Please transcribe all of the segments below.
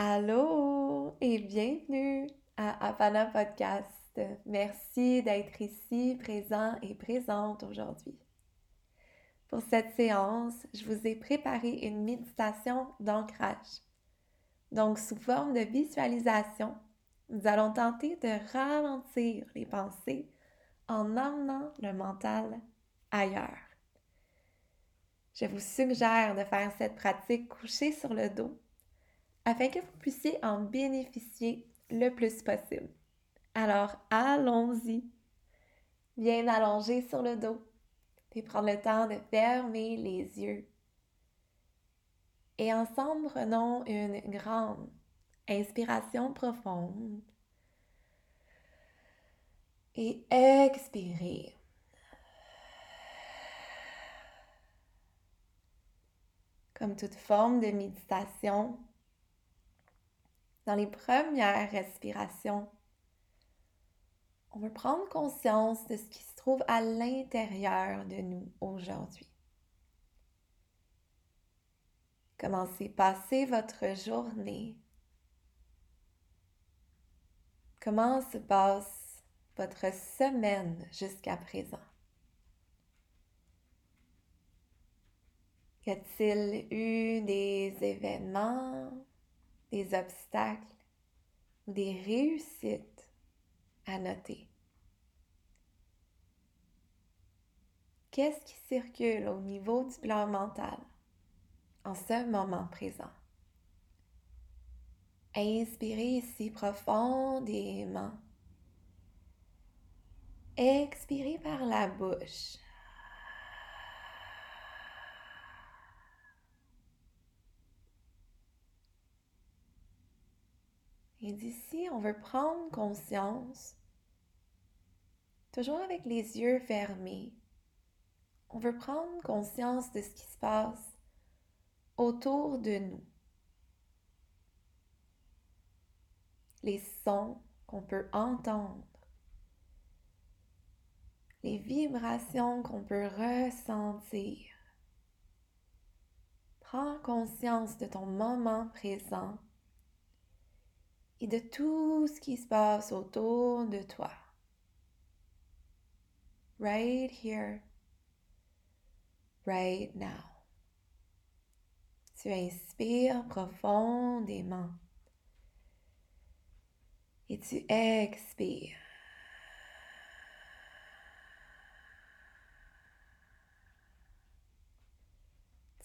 Allô et bienvenue à Apana Podcast. Merci d'être ici, présent et présente aujourd'hui. Pour cette séance, je vous ai préparé une méditation d'ancrage. Donc, sous forme de visualisation, nous allons tenter de ralentir les pensées en emmenant le mental ailleurs. Je vous suggère de faire cette pratique couchée sur le dos afin que vous puissiez en bénéficier le plus possible. Alors, allons-y. Bien allongé sur le dos, puis prendre le temps de fermer les yeux. Et ensemble, prenons une grande inspiration profonde et expirez. Comme toute forme de méditation, dans les premières respirations, on veut prendre conscience de ce qui se trouve à l'intérieur de nous aujourd'hui. Comment s'est passée votre journée? Comment se passe votre semaine jusqu'à présent? Y a-t-il eu des événements, des obstacles ou des réussites à noter. Qu'est-ce qui circule au niveau du plan mental en ce moment présent? Inspirez ici profondément. Expirez par la bouche. Et d'ici, on veut prendre conscience, toujours avec les yeux fermés, on veut prendre conscience de ce qui se passe autour de nous. Les sons qu'on peut entendre, les vibrations qu'on peut ressentir. Prends conscience de ton moment présent et de tout ce qui se passe autour de toi. Right here, right now. Tu inspires profondément et tu expires.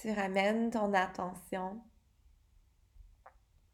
Tu ramènes ton attention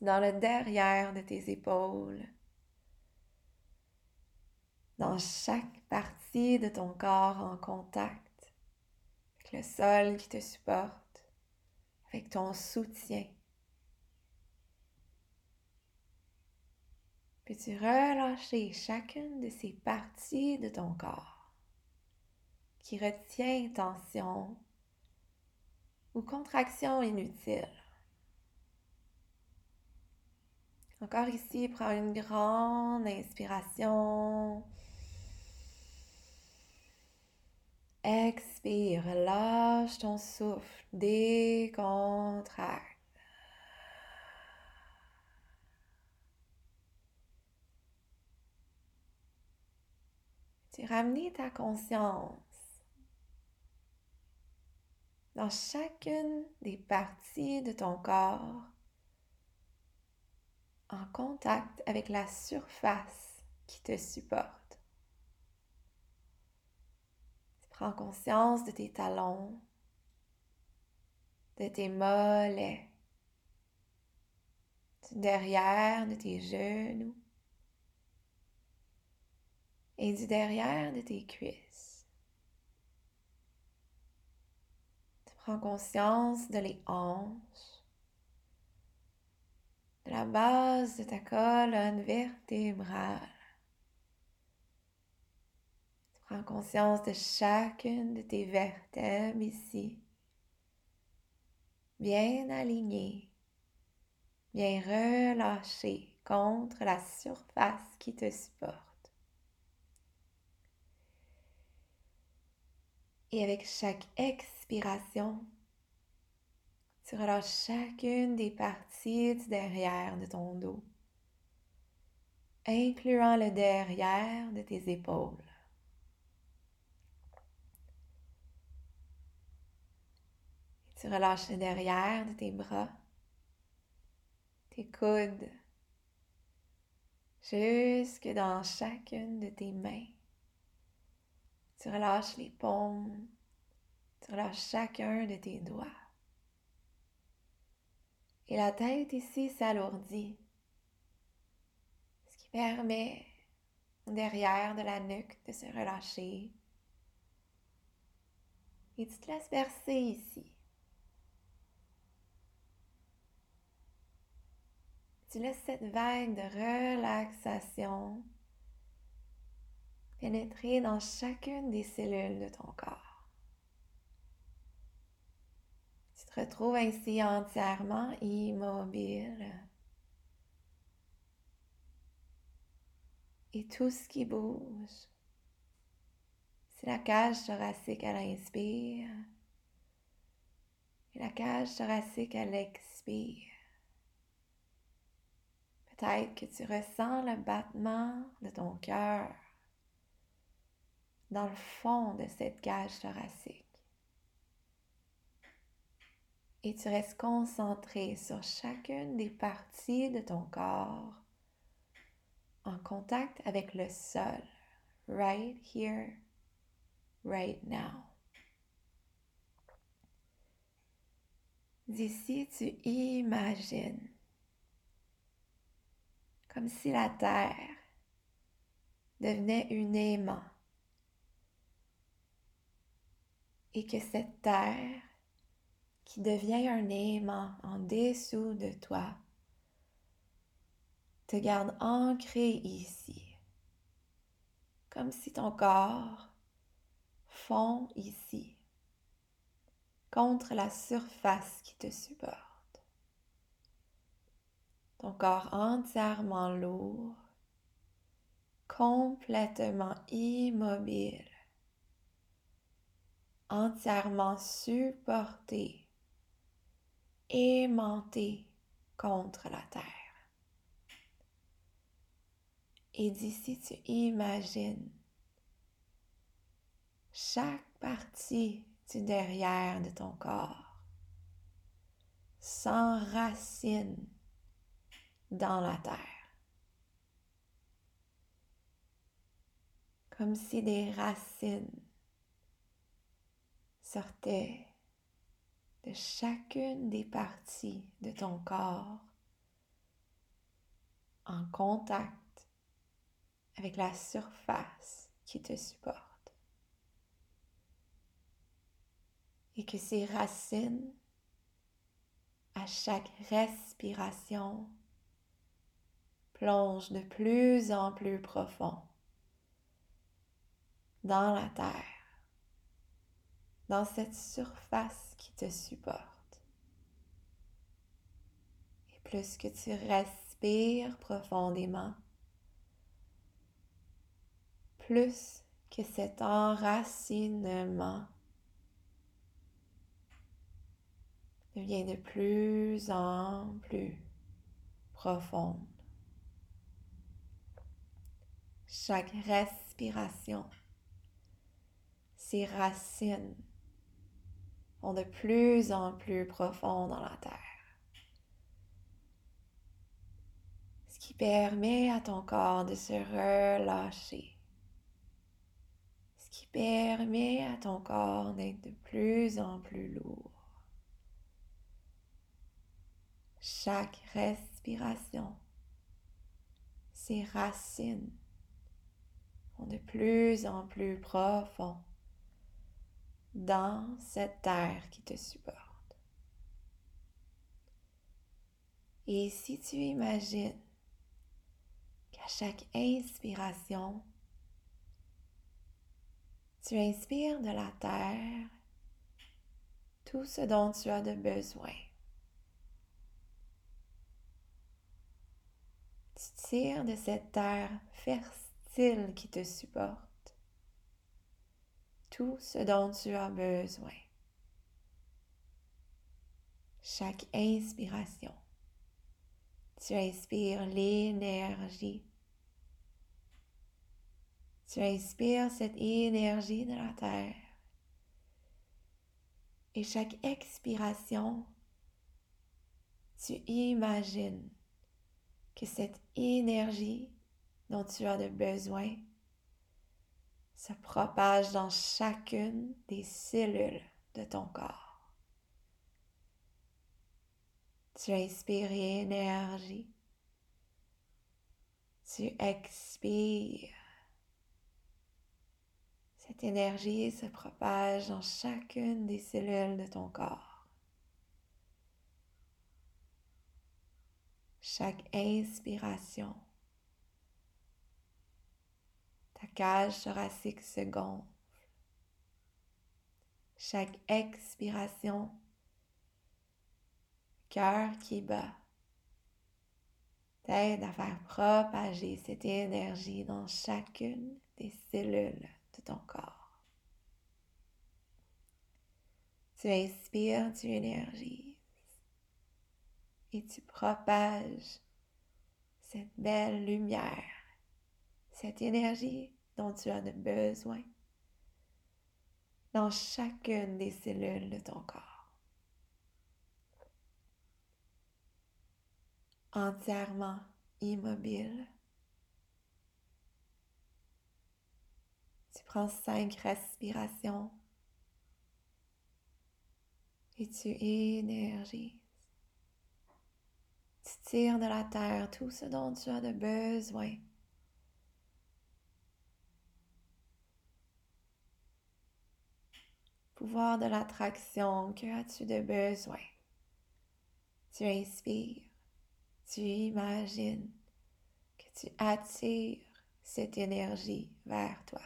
dans le derrière de tes épaules, dans chaque partie de ton corps en contact avec le sol qui te supporte, avec ton soutien. Puis tu relâcher chacune de ces parties de ton corps qui retient tension ou contraction inutile? Encore ici, prends une grande inspiration. Expire, lâche ton souffle, décontracte. Tu ramènes ta conscience dans chacune des parties de ton corps en contact avec la surface qui te supporte. Tu prends conscience de tes talons, de tes mollets, du derrière de tes genoux et du derrière de tes cuisses. Tu prends conscience de les hanches, de la base de ta colonne vertébrale. Tu prends conscience de chacune de tes vertèbres ici, bien alignées, bien relâchées contre la surface qui te supporte. Et avec chaque expiration, Tu relâches chacune des parties du derrière de ton dos, incluant le derrière de tes épaules. Tu relâches le derrière de tes bras, tes coudes, jusque dans chacune de tes mains. Tu relâches les paumes, tu relâches chacun de tes doigts. Et la tête ici s'alourdit, ce qui permet derrière de la nuque de se relâcher. Et tu te laisses bercer ici. Tu laisses cette vague de relaxation pénétrer dans chacune des cellules de ton corps. Tu te retrouves ainsi entièrement immobile. Et tout ce qui bouge, c'est la cage thoracique à l'inspire et la cage thoracique à l'expire. Peut-être que tu ressens le battement de ton cœur dans le fond de cette cage thoracique. Et tu restes concentré sur chacune des parties de ton corps en contact avec le sol, right here, right now. D'ici, tu imagines comme si la terre devenait une aimant et que cette terre qui devient un aimant en dessous de toi te garde ancré ici, comme si ton corps fond ici, contre la surface qui te supporte. Ton corps entièrement lourd, complètement immobile, entièrement supporté, aimanté contre la terre. Et d'ici, tu imagines chaque partie du derrière de ton corps s'enracine dans la terre. Comme si des racines sortaient de chacune des parties de ton corps en contact avec la surface qui te supporte. Et que ces racines, à chaque respiration, plonge de plus en plus profond dans la terre, dans cette surface qui te supporte. Et plus que tu respires profondément, plus que cet enracinement devient de plus en plus profond chaque respiration. Ces racines vont de plus en plus profond dans la terre. Ce qui permet à ton corps de se relâcher. Ce qui permet à ton corps d'être de plus en plus lourd. Chaque respiration, ces racines de plus en plus profond dans cette terre qui te supporte. Et si tu imagines qu'à chaque inspiration, tu inspires de la terre tout ce dont tu as de besoin. Tu tires de cette terre fertile qui te supporte, tout ce dont tu as besoin. chaque inspiration. Tu inspires l'énergie. Tu inspires cette énergie de la terre. Et chaque expiration, tu imagines que cette énergie dont tu as besoin se propage dans chacune des cellules de ton corps. Tu inspires énergie. Tu expires. Cette énergie se propage dans chacune des cellules de ton corps. Chaque inspiration ta cage thoracique se gonfle. Chaque expiration, cœur qui bat, t'aide à faire propager cette énergie dans chacune des cellules de ton corps. Tu inspires, tu énergises et tu propages cette belle lumière cette énergie dont tu as besoin dans chacune des cellules de ton corps. Entièrement immobile. Tu prends cinq respirations et tu énergises. Tu tires de la terre tout ce dont tu as de besoin pouvoir de l'attraction, que as-tu de besoin? Tu inspires, tu imagines que tu attires cette énergie vers toi.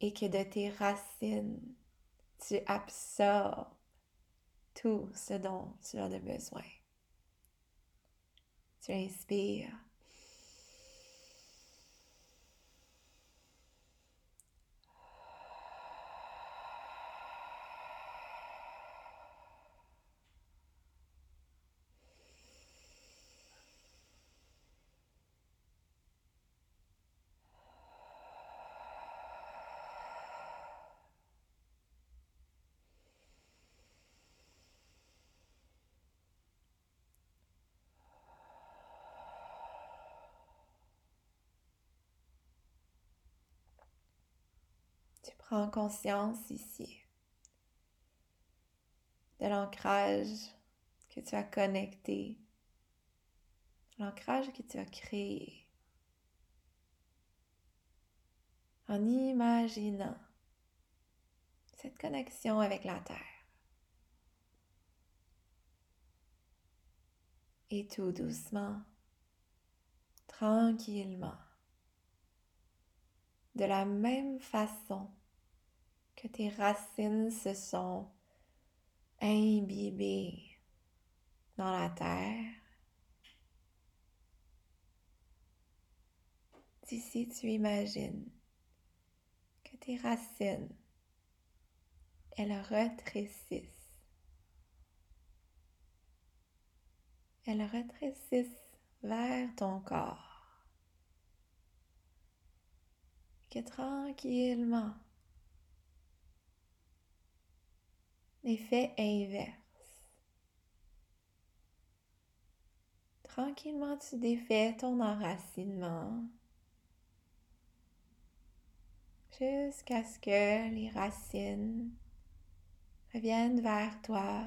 Et que de tes racines, tu absorbes tout ce dont tu as de besoin. Tu inspires Tu prends conscience ici de l'ancrage que tu as connecté, l'ancrage que tu as créé en imaginant cette connexion avec la Terre. Et tout doucement, tranquillement, de la même façon que tes racines se sont imbibées dans la terre. D'ici, tu imagines que tes racines, elles rétrécissent. Elles rétrécissent vers ton corps. que tranquillement, l'effet inverse. Tranquillement, tu défais ton enracinement jusqu'à ce que les racines reviennent vers toi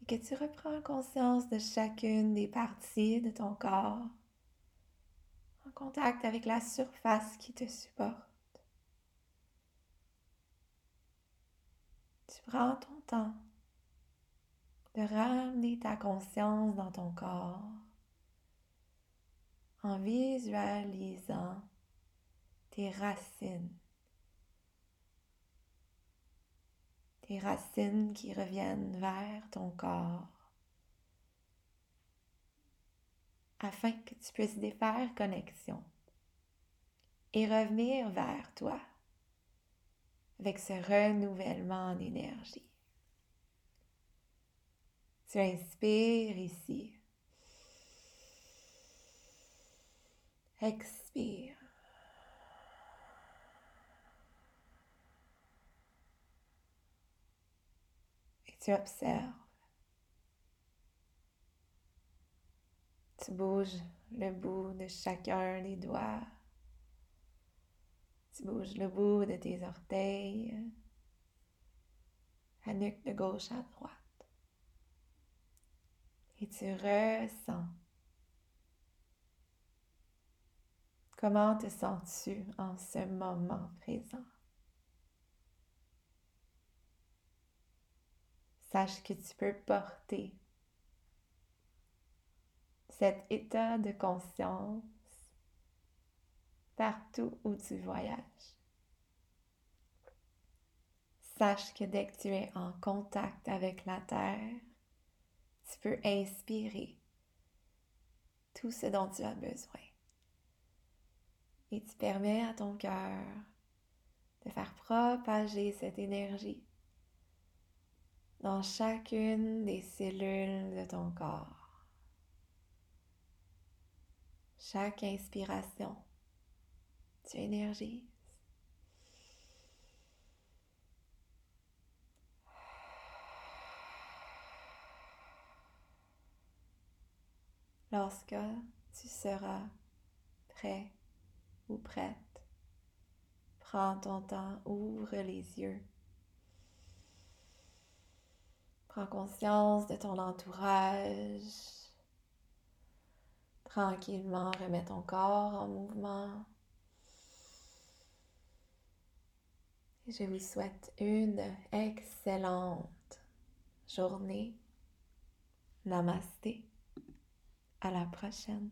et que tu reprends conscience de chacune des parties de ton corps en contact avec la surface qui te supporte. Tu prends ton temps de ramener ta conscience dans ton corps en visualisant tes racines. Tes racines qui reviennent vers ton corps afin que tu puisses défaire connexion et revenir vers toi, avec ce renouvellement en énergie. Tu inspires ici. Expire. Et tu observes. Tu bouges le bout de chacun des doigts. Tu bouges le bout de tes orteils, à nuque de gauche à droite. Et tu ressens. Comment te sens-tu en ce moment présent? Sache que tu peux porter cet état de conscience partout où tu voyages. Sache que dès que tu es en contact avec la Terre, tu peux inspirer tout ce dont tu as besoin. Et tu permets à ton cœur de faire propager cette énergie dans chacune des cellules de ton corps. Chaque inspiration, tu. Lorsque tu seras prêt ou prête, prends ton temps, ouvre les yeux. Prends conscience de ton entourage, Tranquillement, remets ton corps en mouvement. Je vous souhaite une excellente journée. Namasté. À la prochaine.